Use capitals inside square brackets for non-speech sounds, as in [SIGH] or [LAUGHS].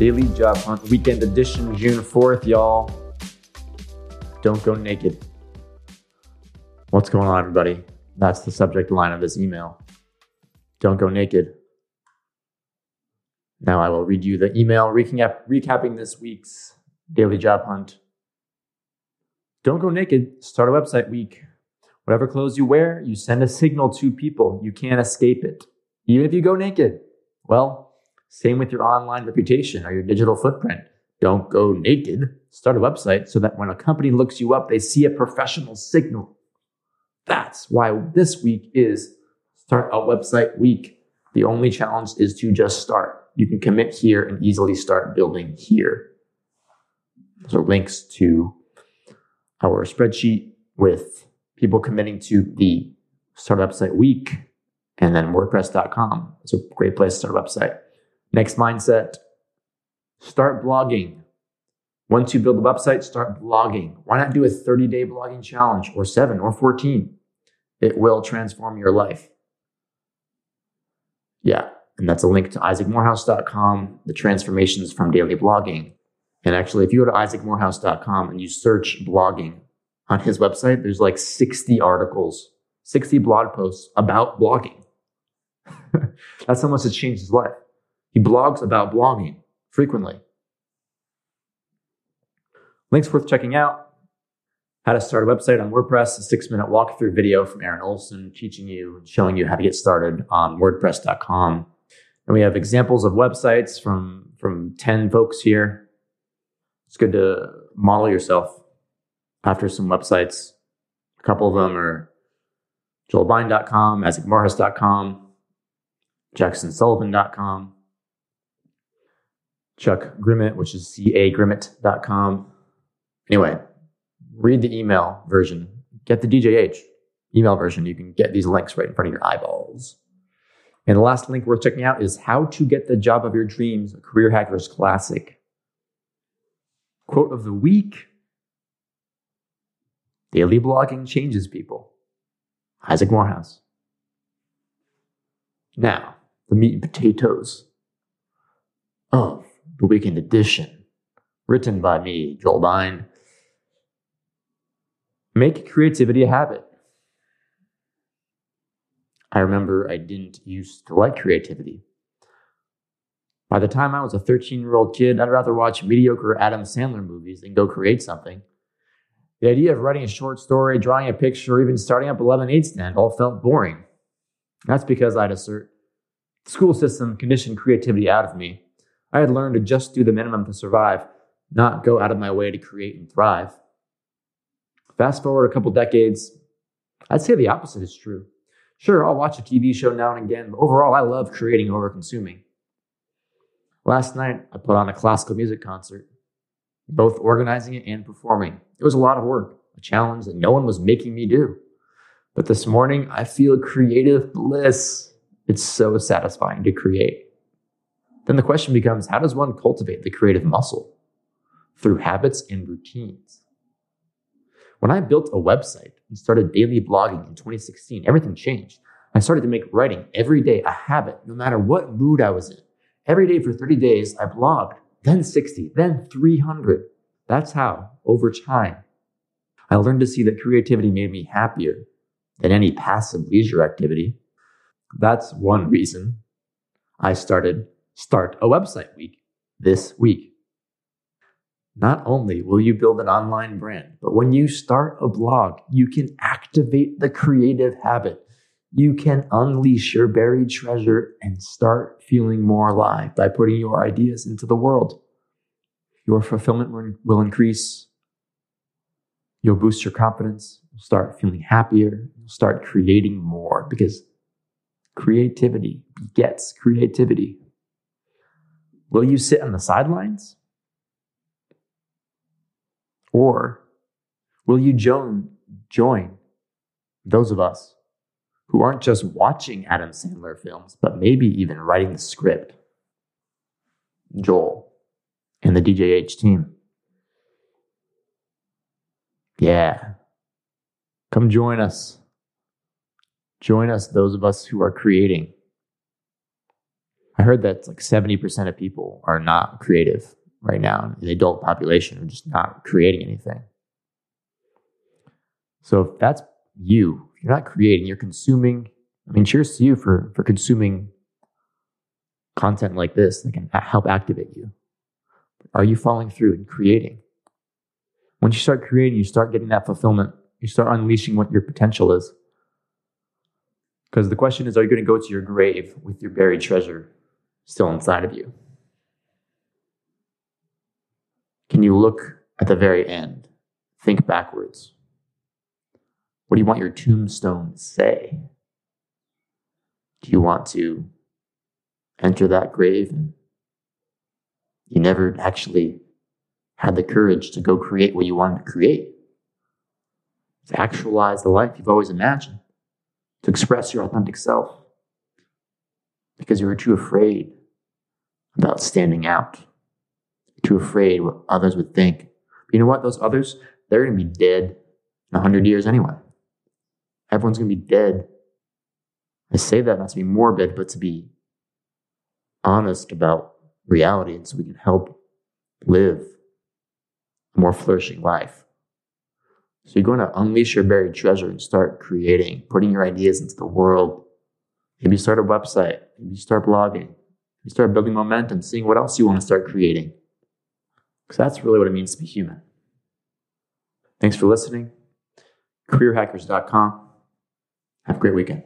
Daily Job Hunt Weekend Edition, June 4th, y'all. Don't go naked. What's going on, everybody? That's the subject line of this email. Don't go naked. Now I will read you the email recap, recapping this week's Daily Job Hunt. Don't go naked. Start a website week. Whatever clothes you wear, you send a signal to people. You can't escape it. Even if you go naked. Well, same with your online reputation or your digital footprint. Don't go naked. Start a website so that when a company looks you up, they see a professional signal. That's why this week is Start a Website Week. The only challenge is to just start. You can commit here and easily start building here. Are links to our spreadsheet with people committing to the Start a Website Week and then WordPress.com. It's a great place to start a website. Next mindset start blogging. Once you build a website, start blogging. Why not do a 30 day blogging challenge or seven or 14? It will transform your life. Yeah. And that's a link to isaacmorehouse.com, the transformations from daily blogging. And actually, if you go to isaacmorehouse.com and you search blogging on his website, there's like 60 articles, 60 blog posts about blogging. [LAUGHS] that's how much it's changed his life. He blogs about blogging frequently. Links worth checking out. How to start a website on WordPress, a six minute walkthrough video from Aaron Olson teaching you and showing you how to get started on WordPress.com. And we have examples of websites from, from 10 folks here. It's good to model yourself after some websites. A couple of them are joelbein.com, isaacmorehouse.com, jacksonsullivan.com, Chuck Grimmett, which is cagrimmett.com. Anyway, read the email version. Get the DJH email version. You can get these links right in front of your eyeballs. And the last link worth checking out is How to Get the Job of Your Dreams, a Career Hackers Classic. Quote of the week Daily blogging changes people. Isaac Morehouse. Now, the meat and potatoes of the Weekend Edition, written by me, Joel Bein. Make creativity a habit. I remember I didn't used to like creativity. By the time I was a 13 year old kid, I'd rather watch mediocre Adam Sandler movies than go create something. The idea of writing a short story, drawing a picture, or even starting up a lemonade stand all felt boring. That's because I'd assert the school system conditioned creativity out of me I had learned to just do the minimum to survive, not go out of my way to create and thrive. Fast forward a couple decades, I'd say the opposite is true. Sure, I'll watch a TV show now and again, but overall, I love creating over consuming. Last night, I put on a classical music concert, both organizing it and performing. It was a lot of work, a challenge that no one was making me do. But this morning, I feel creative bliss. It's so satisfying to create. Then the question becomes how does one cultivate the creative muscle? Through habits and routines. When I built a website and started daily blogging in 2016, everything changed. I started to make writing every day a habit, no matter what mood I was in. Every day for 30 days, I blogged, then 60, then 300. That's how, over time, I learned to see that creativity made me happier than any passive leisure activity. That's one reason I started Start a website week this week. Not only will you build an online brand, but when you start a blog, you can activate the creative habit. You can unleash your buried treasure and start feeling more alive by putting your ideas into the world. Your fulfillment will increase. You'll boost your confidence. You'll start feeling happier. You'll start creating more because creativity begets creativity. Will you sit on the sidelines? Or will you join, join those of us who aren't just watching Adam Sandler films, but maybe even writing the script? Joel and the DJH team. Yeah. Come join us. Join us, those of us who are creating. I heard that like 70% of people are not creative right now in the adult population are just not creating anything. So if that's you, if you're not creating, you're consuming. I mean, cheers to you for for consuming content like this that can help activate you. Are you following through and creating? Once you start creating, you start getting that fulfillment. You start unleashing what your potential is. Because the question is, are you going to go to your grave with your buried treasure still inside of you? Can you look at the very end? Think backwards. What do you want your tombstone to say? Do you want to enter that grave and you never actually had the courage to go create what you wanted to create? To actualize the life you've always imagined, to express your authentic self because you were too afraid about standing out, too afraid what others would think. But you know what? Those others, they're going to be dead in 100 years anyway. Everyone's going to be dead. I say that not to be morbid, but to be honest about reality and so we can help live a more flourishing life. So you're going to unleash your buried treasure and start creating, putting your ideas into the world. Maybe start a website, maybe start blogging, You start building momentum, seeing what else you want to start creating. Because that's really what it means to be human. Thanks for listening. CareerHackers.com. Have a great weekend.